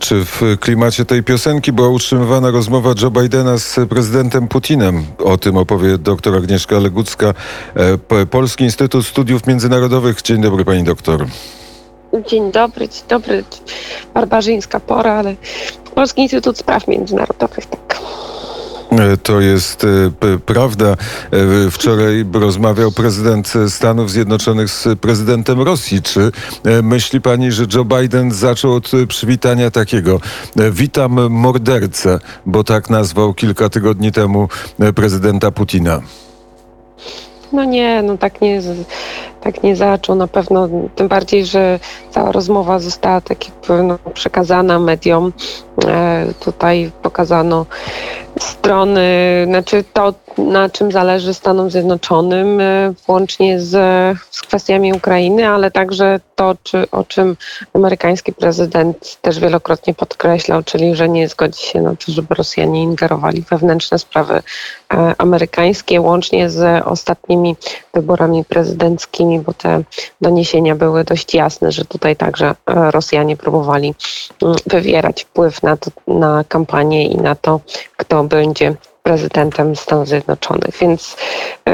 Czy w klimacie tej piosenki była utrzymywana rozmowa Joe Bidena z prezydentem Putinem? O tym opowie dr Agnieszka Legucka, e, Polski Instytut Studiów Międzynarodowych. Dzień dobry pani doktor. Dzień dobry, dzień dobry. Barbarzyńska pora, ale Polski Instytut Spraw Międzynarodowych, tak. E, to jest e, prawda. E, wczoraj rozmawiał prezydent Stanów Zjednoczonych z prezydentem Rosji. Czy myśli pani, że Joe Biden zaczął od przywitania takiego witam mordercę, bo tak nazwał kilka tygodni temu prezydenta Putina? No nie, no tak nie, tak nie zaczął na pewno, tym bardziej, że cała rozmowa została tak jakby no, przekazana mediom. E, tutaj pokazano strony, znaczy to, na czym zależy Stanom Zjednoczonym, e, włącznie z, z kwestiami Ukrainy, ale także to, czy, o czym amerykański prezydent też wielokrotnie podkreślał, czyli że nie zgodzi się na to, żeby Rosjanie ingerowali wewnętrzne sprawy e, amerykańskie, łącznie z ostatnimi wyborami prezydenckimi, bo te doniesienia były dość jasne, że tutaj także e, Rosjanie próbowali mm, wywierać wpływ na, to, na kampanię i na to, kto będzie prezydentem Stanów Zjednoczonych. Więc yy,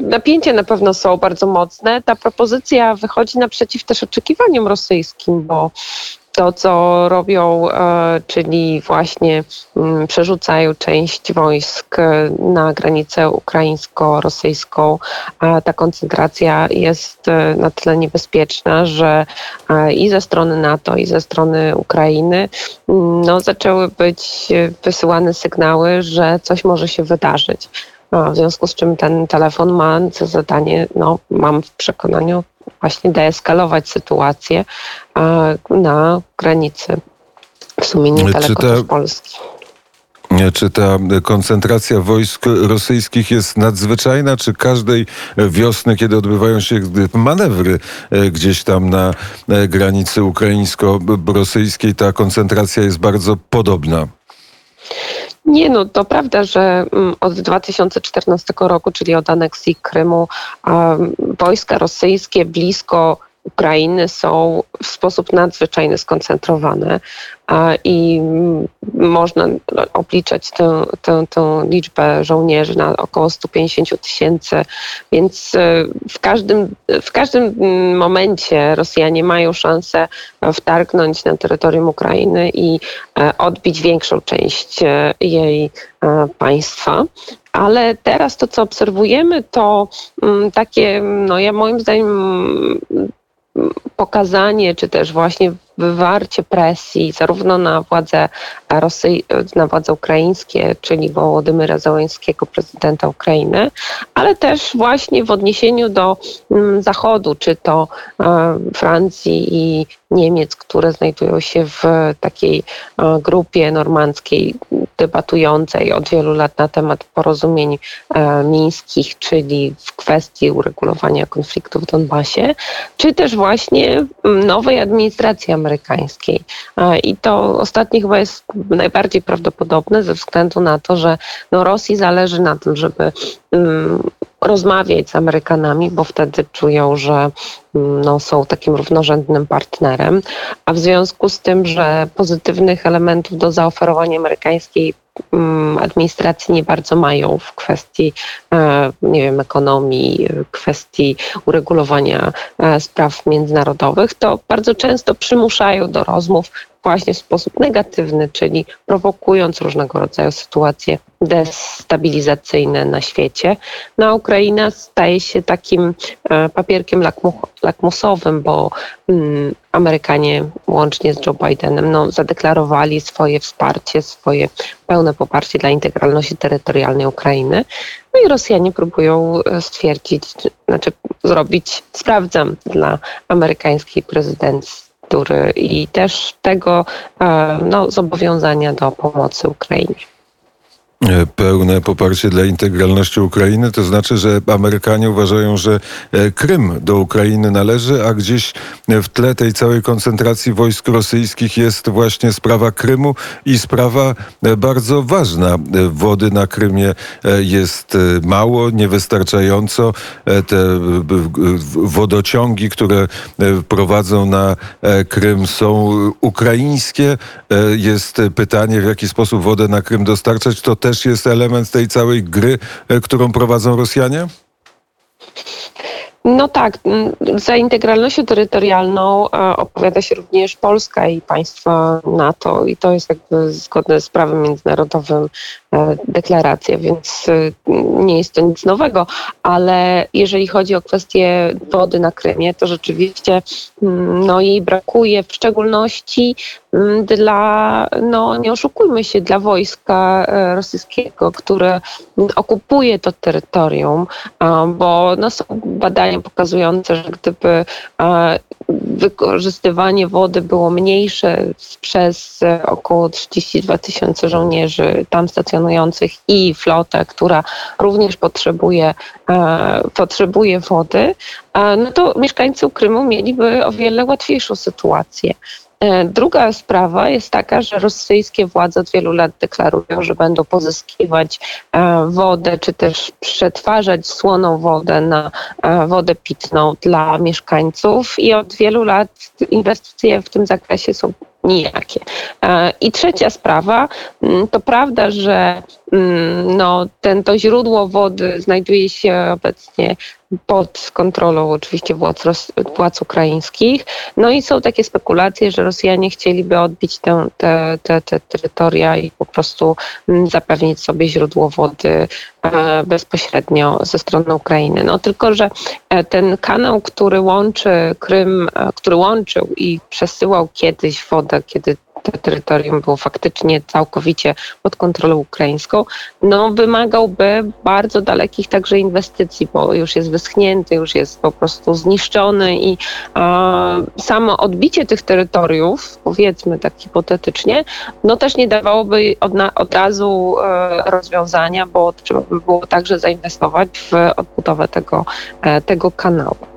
napięcia na pewno są bardzo mocne. Ta propozycja wychodzi naprzeciw też oczekiwaniom rosyjskim, bo to, co robią, e, czyli właśnie mm, przerzucają część wojsk na granicę ukraińsko-rosyjską, ta koncentracja jest e, na tyle niebezpieczna, że e, i ze strony NATO, i ze strony Ukrainy mm, no, zaczęły być wysyłane sygnały, że coś może się wydarzyć. w związku z czym ten telefon ma za zadanie, no, mam w przekonaniu, właśnie deeskalować sytuację na granicy w sumie niedaleko ta... Polski. Czy ta koncentracja wojsk rosyjskich jest nadzwyczajna, czy każdej wiosny, kiedy odbywają się manewry e, gdzieś tam na e, granicy ukraińsko-rosyjskiej, ta koncentracja jest bardzo podobna? Nie, no to prawda, że mm, od 2014 roku, czyli od aneksji Krymu, wojska rosyjskie blisko Ukrainy są w sposób nadzwyczajny skoncentrowane i można obliczać tę, tę, tę liczbę żołnierzy na około 150 tysięcy, więc e, w każdym, w każdym momencie Rosjanie mają szansę wtargnąć na terytorium Ukrainy i e, odbić większą część e, jej państwa. Ale teraz to, co obserwujemy, to takie, no ja moim zdaniem, pokazanie, czy też właśnie wywarcie presji zarówno na władze Rosji, na władze ukraińskie, czyli Wołodymyra Załańskiego, prezydenta Ukrainy, ale też właśnie w odniesieniu do mm, Zachodu, czy to e, Francji i Niemiec, które znajdują się w takiej e, grupie normandzkiej debatującej od wielu lat na temat porozumień e, mińskich, czyli w kwestii uregulowania konfliktu w Donbasie, czy też właśnie mm, nowej administracji amerykańskiej. I to ostatnie chyba jest najbardziej prawdopodobne ze względu na to, że no Rosji zależy na tym, żeby um, rozmawiać z Amerykanami, bo wtedy czują, że mm, no, są takim równorzędnym partnerem, a w związku z tym, że pozytywnych elementów do zaoferowania amerykańskiej Mm, administracji nie bardzo mają w kwestii, e, nie wiem, ekonomii, kwestii uregulowania e, spraw międzynarodowych, to bardzo często przymuszają do rozmów właśnie w sposób negatywny, czyli prowokując różnego rodzaju sytuacje destabilizacyjne na świecie. No a Ukraina staje się takim e, papierkiem lakmusowym, bo mm, Amerykanie łącznie z Joe Bidenem no, zadeklarowali swoje wsparcie, swoje pełne poparcie dla integralności terytorialnej Ukrainy. No i Rosjanie próbują e, stwierdzić, znaczy zrobić, sprawdzam dla amerykańskiej prezydencji i też tego e, no, zobowiązania do pomocy Ukrainie. E, pełne poparcie dla integralności Ukrainy, to znaczy, że Amerykanie uważają, że e, Krym do Ukrainy należy, a gdzieś w tle tej całej koncentracji wojsk rosyjskich jest właśnie sprawa Krymu i sprawa e, bardzo ważna. Wody na Krymie jest mało, niewystarczająco. Te wodociągi, które prowadzą na Krym są ukraińskie. Jest pytanie, w jaki sposób wodę na Krym dostarczać. To też też jest element tej całej gry, e, którą prowadzą Rosjanie? No tak, za integralnością terytorialną e, opowiada się również Polska i państwa NATO i to jest jakby zgodne z prawem międzynarodowym e, deklaracja, więc nie jest to nic nowego, ale jeżeli chodzi o kwestię wody na Krymie, to rzeczywiście no, jej brakuje, w szczególności dla, no nie oszukujmy się, dla wojska e, rosyjskiego, które okupuje to terytorium, bo no, są badania pokazujące, że gdyby wykorzystywanie wody było mniejsze przez e, około 32 tysięcy żołnierzy tam stacjonujących i flotę, która również potrzebuje, e, potrzebuje wody, no to mieszkańcy Krymu mieliby o wiele łatwiejszą sytuację. E, druga sprawa jest taka, że rosyjskie władze od wielu lat deklarują, że będą pozyskiwać e, wodę, czy też przetwarzać słoną wodę na e, wodę pitną dla mieszkańców. I od wielu lat inwestycje w tym zakresie są nijakie. I trzecia sprawa, mm, to prawda, że mm, no, ten, to źródło wody znajduje się obecnie pod kontrolą oczywiście władz, władz ukraińskich. No i są takie spekulacje, że Rosjanie chcieliby odbić te, te, te, te terytoria i po prostu mm, zapewnić sobie źródło wody e, bezpośrednio ze strony Ukrainy. No tylko, że e, ten kanał, który łączy Krym, e, który łączył i przesyłał kiedyś wodę, kiedy to terytorium było faktycznie całkowicie pod kontrolą ukraińską, no wymagałby bardzo dalekich także inwestycji, bo już jest wyschnięty, już jest po prostu zniszczony i a, samo odbicie tych terytoriów, powiedzmy tak hipotetycznie, no też nie dawałoby od, na, od razu e, rozwiązania, bo trzeba by było także zainwestować w odbudowę tego, e, tego kanału.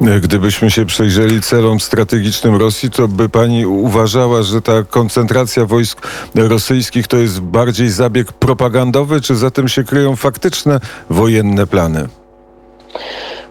Gdybyśmy się przejrzeli celom strategicznym Rosji, to by pani uważała, że ta koncentracja wojsk rosyjskich to jest bardziej zabieg propagandowy, czy za tym się kryją faktyczne wojenne plany?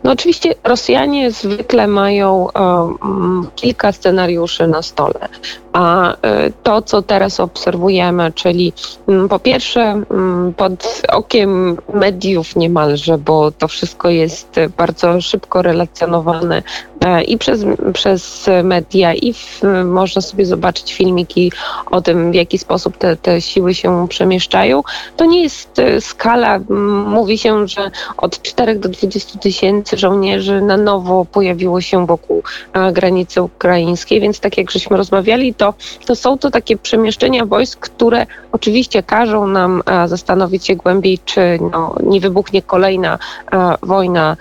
No oczywiście Rosjanie zwykle mają um, kilka scenariuszy na stole, a e, to, co teraz obserwujemy, czyli um, po pierwsze um, pod okiem mediów niemalże, bo to wszystko jest bardzo szybko relacjonowane e, i przez, przez media, i w, można sobie zobaczyć filmiki o tym, w jaki sposób te, te siły się przemieszczają. To nie jest skala, mówi się, że od 4 do 20 tysięcy żołnierzy na nowo pojawiło się wokół e, granicy ukraińskiej, więc tak jak żeśmy rozmawiali, to, to są to takie przemieszczenia wojsk, które oczywiście każą nam e, zastanowić się głębiej, czy no, nie wybuchnie kolejna e, wojna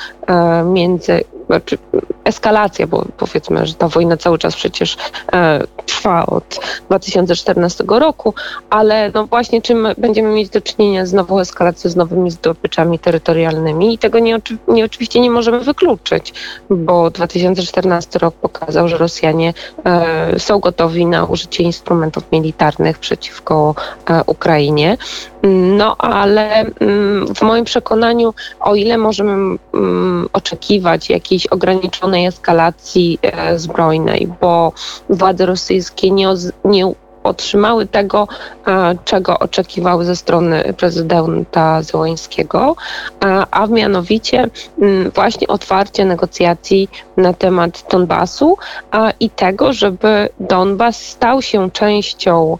między znaczy eskalacja, bo powiedzmy, że ta wojna cały czas przecież trwa od 2014 roku, ale no właśnie czym będziemy mieć do czynienia z nową eskalacją, z nowymi zdobyczami terytorialnymi i tego nie, nie, oczywiście nie możemy wykluczyć, bo 2014 rok pokazał, że Rosjanie e, są gotowi na użycie instrumentów militarnych przeciwko e, Ukrainie. No ale mm, w moim przekonaniu, o ile możemy mm, oczekiwać jakiejś ograniczonej eskalacji e, zbrojnej, bo władze rosyjskie nie, nie otrzymały tego, e, czego oczekiwały ze strony prezydenta Zełańskiego, e, a mianowicie mm, właśnie otwarcie negocjacji na temat Donbasu i tego, żeby Donbas stał się częścią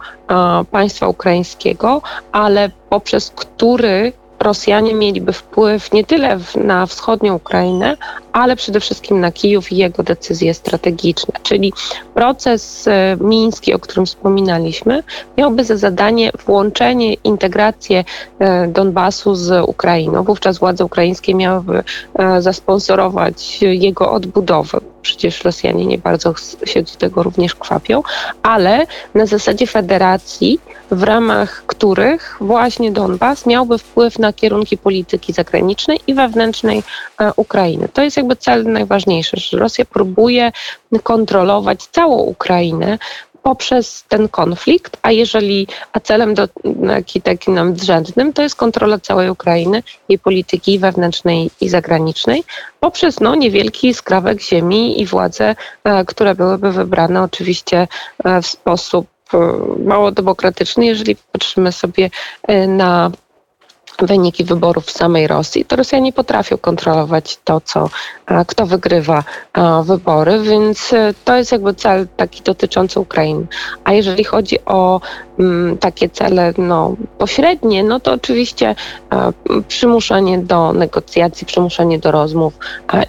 państwa ukraińskiego, ale poprzez który Rosjanie mieliby wpływ nie tyle na wschodnią Ukrainę, ale przede wszystkim na Kijów i jego decyzje strategiczne. Czyli proces e, miński, o którym wspominaliśmy, miałby za zadanie włączenie, integrację e, Donbasu z Ukrainą. Wówczas władze ukraińskie miałyby e, zasponsorować jego odbudowę. Przecież Rosjanie nie bardzo się do tego również kwapią, ale na zasadzie federacji, w ramach których właśnie Donbas miałby wpływ na kierunki polityki zagranicznej i wewnętrznej Ukrainy. To jest jakby cel najważniejszy, że Rosja próbuje kontrolować całą Ukrainę poprzez ten konflikt, a jeżeli, a celem do, taki, takim nadrzędnym to jest kontrola całej Ukrainy, jej polityki wewnętrznej i zagranicznej, poprzez no, niewielki skrawek ziemi i władze, e, które byłyby wybrane oczywiście e, w sposób e, mało demokratyczny, jeżeli patrzymy sobie na wyniki wyborów w samej Rosji, to Rosjanie potrafią kontrolować to, co, kto wygrywa wybory, więc e, to jest jakby cel taki dotyczący Ukrainy. A jeżeli chodzi o mm, takie cele no, pośrednie, no to oczywiście przymuszanie do negocjacji, przymuszanie do rozmów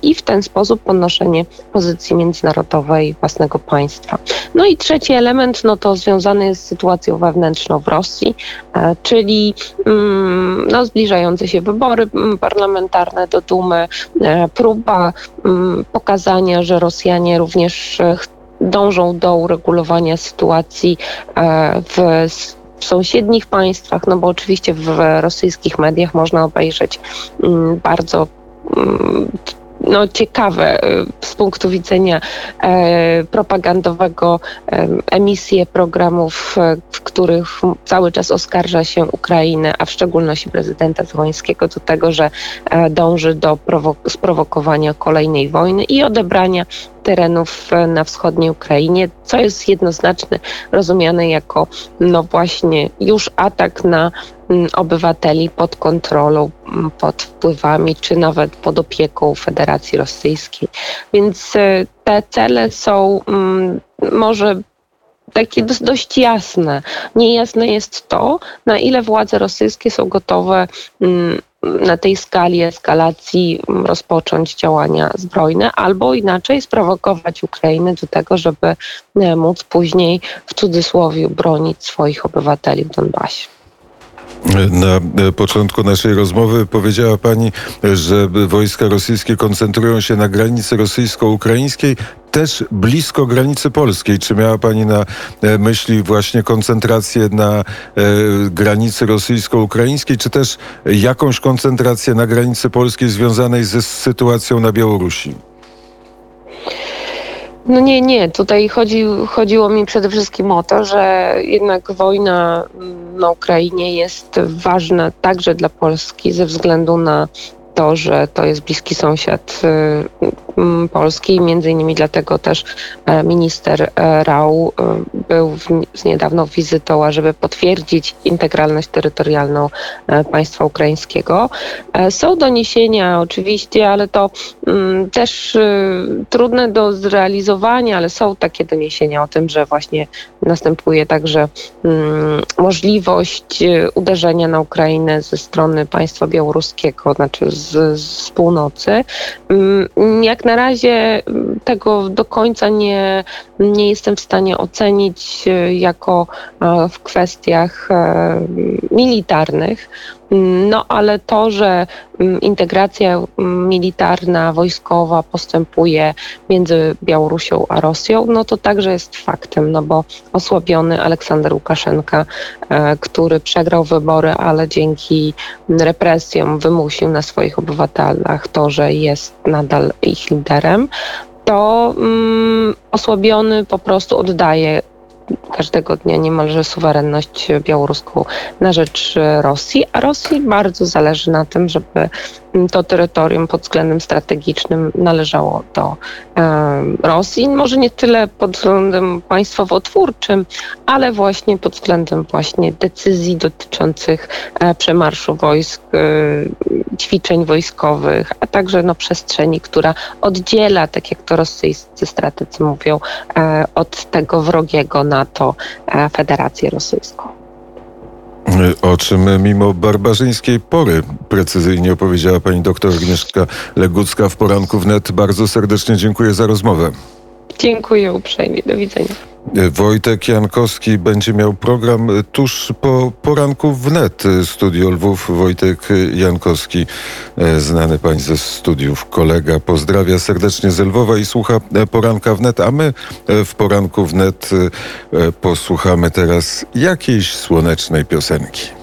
i w ten sposób podnoszenie pozycji międzynarodowej własnego państwa. No i trzeci element, no to związany jest z sytuacją wewnętrzną w Rosji, czyli mm, no, zbliżające się wybory mm, parlamentarne do Dumy, e, próba mm, pokazania, że Rosjanie również e, dążą do uregulowania sytuacji e, w w sąsiednich państwach, no bo oczywiście w rosyjskich mediach można obejrzeć bardzo no, ciekawe y, z punktu widzenia e, propagandowego e, emisje programów, e, w których cały czas oskarża się Ukrainę, a w szczególności prezydenta Zwońskiego do tego, że dąży do sprowokowania kolejnej wojny i odebrania terenów na wschodniej Ukrainie, co jest jednoznaczne rozumiane jako no właśnie już atak na obywateli pod kontrolą, mm, pod wpływami, czy nawet pod opieką Federacji Rosyjskiej. Więc e, te cele są mm, może takie dość jasne. Niejasne jest to, na ile władze rosyjskie są gotowe na tej skali eskalacji rozpocząć działania zbrojne, albo inaczej sprowokować Ukrainę do tego, żeby e, móc później w cudzysłowie bronić swoich obywateli w Donbasie. Na początku naszej rozmowy powiedziała Pani, że wojska rosyjskie koncentrują się na granicy rosyjsko-ukraińskiej, też blisko granicy polskiej. Czy miała Pani na e, myśli właśnie koncentrację na e, granicy rosyjsko-ukraińskiej, czy też jakąś koncentrację na granicy polskiej związanej ze sytuacją na Białorusi? No nie, nie. Tutaj chodzi, chodziło mi przede wszystkim o to, że jednak wojna na Ukrainie jest ważna także dla Polski ze względu na to, że to jest bliski sąsiad y, Polski. Między innymi dlatego też e, minister e, Rał e, był z niedawną wizytą, ażeby potwierdzić integralność terytorialną państwa ukraińskiego. Są doniesienia oczywiście, ale to mm, też trudne do zrealizowania, ale są takie doniesienia o tym, że właśnie następuje także mm, możliwość uderzenia na Ukrainę ze strony państwa białoruskiego, znaczy z z, z północy. Mm, jak na razie mm, tego do końca nie, nie jestem w stanie ocenić e, jako e, w kwestiach e, militarnych. No ale to, że mm, integracja militarna, wojskowa postępuje między Białorusią a Rosją, no to także jest faktem, no bo osłabiony Aleksander Łukaszenka, który przegrał wybory, ale dzięki represjom wymusił na swoich obywatelach to, że jest nadal ich liderem, to mm, osłabiony po prostu oddaje każdego dnia niemalże suwerenność białoruską na rzecz Rosji, a Rosji bardzo zależy na tym, żeby to terytorium pod względem strategicznym należało do Rosji. Może nie tyle pod względem państwowo-twórczym, ale właśnie pod względem właśnie decyzji dotyczących e, przemarszu wojsk, e, ćwiczeń wojskowych, a także no, przestrzeni, która oddziela, tak jak to rosyjscy stratecy mówią, e, od tego wrogiego NATO Federację Rosyjską. O czym mimo barbarzyńskiej pory precyzyjnie opowiedziała pani doktor Agnieszka Legucka w poranku wnet. Bardzo serdecznie dziękuję za rozmowę. Dziękuję uprzejmie. Do widzenia. Wojtek Jankowski będzie miał program tuż po poranku wnet. Studio Lwów. Wojtek Jankowski, e, znany pani ze studiów, kolega, pozdrawia serdecznie z Lwowa i słucha e, poranka wnet, a my e, w poranku wnet posłuchamy teraz jakiejś słonecznej piosenki.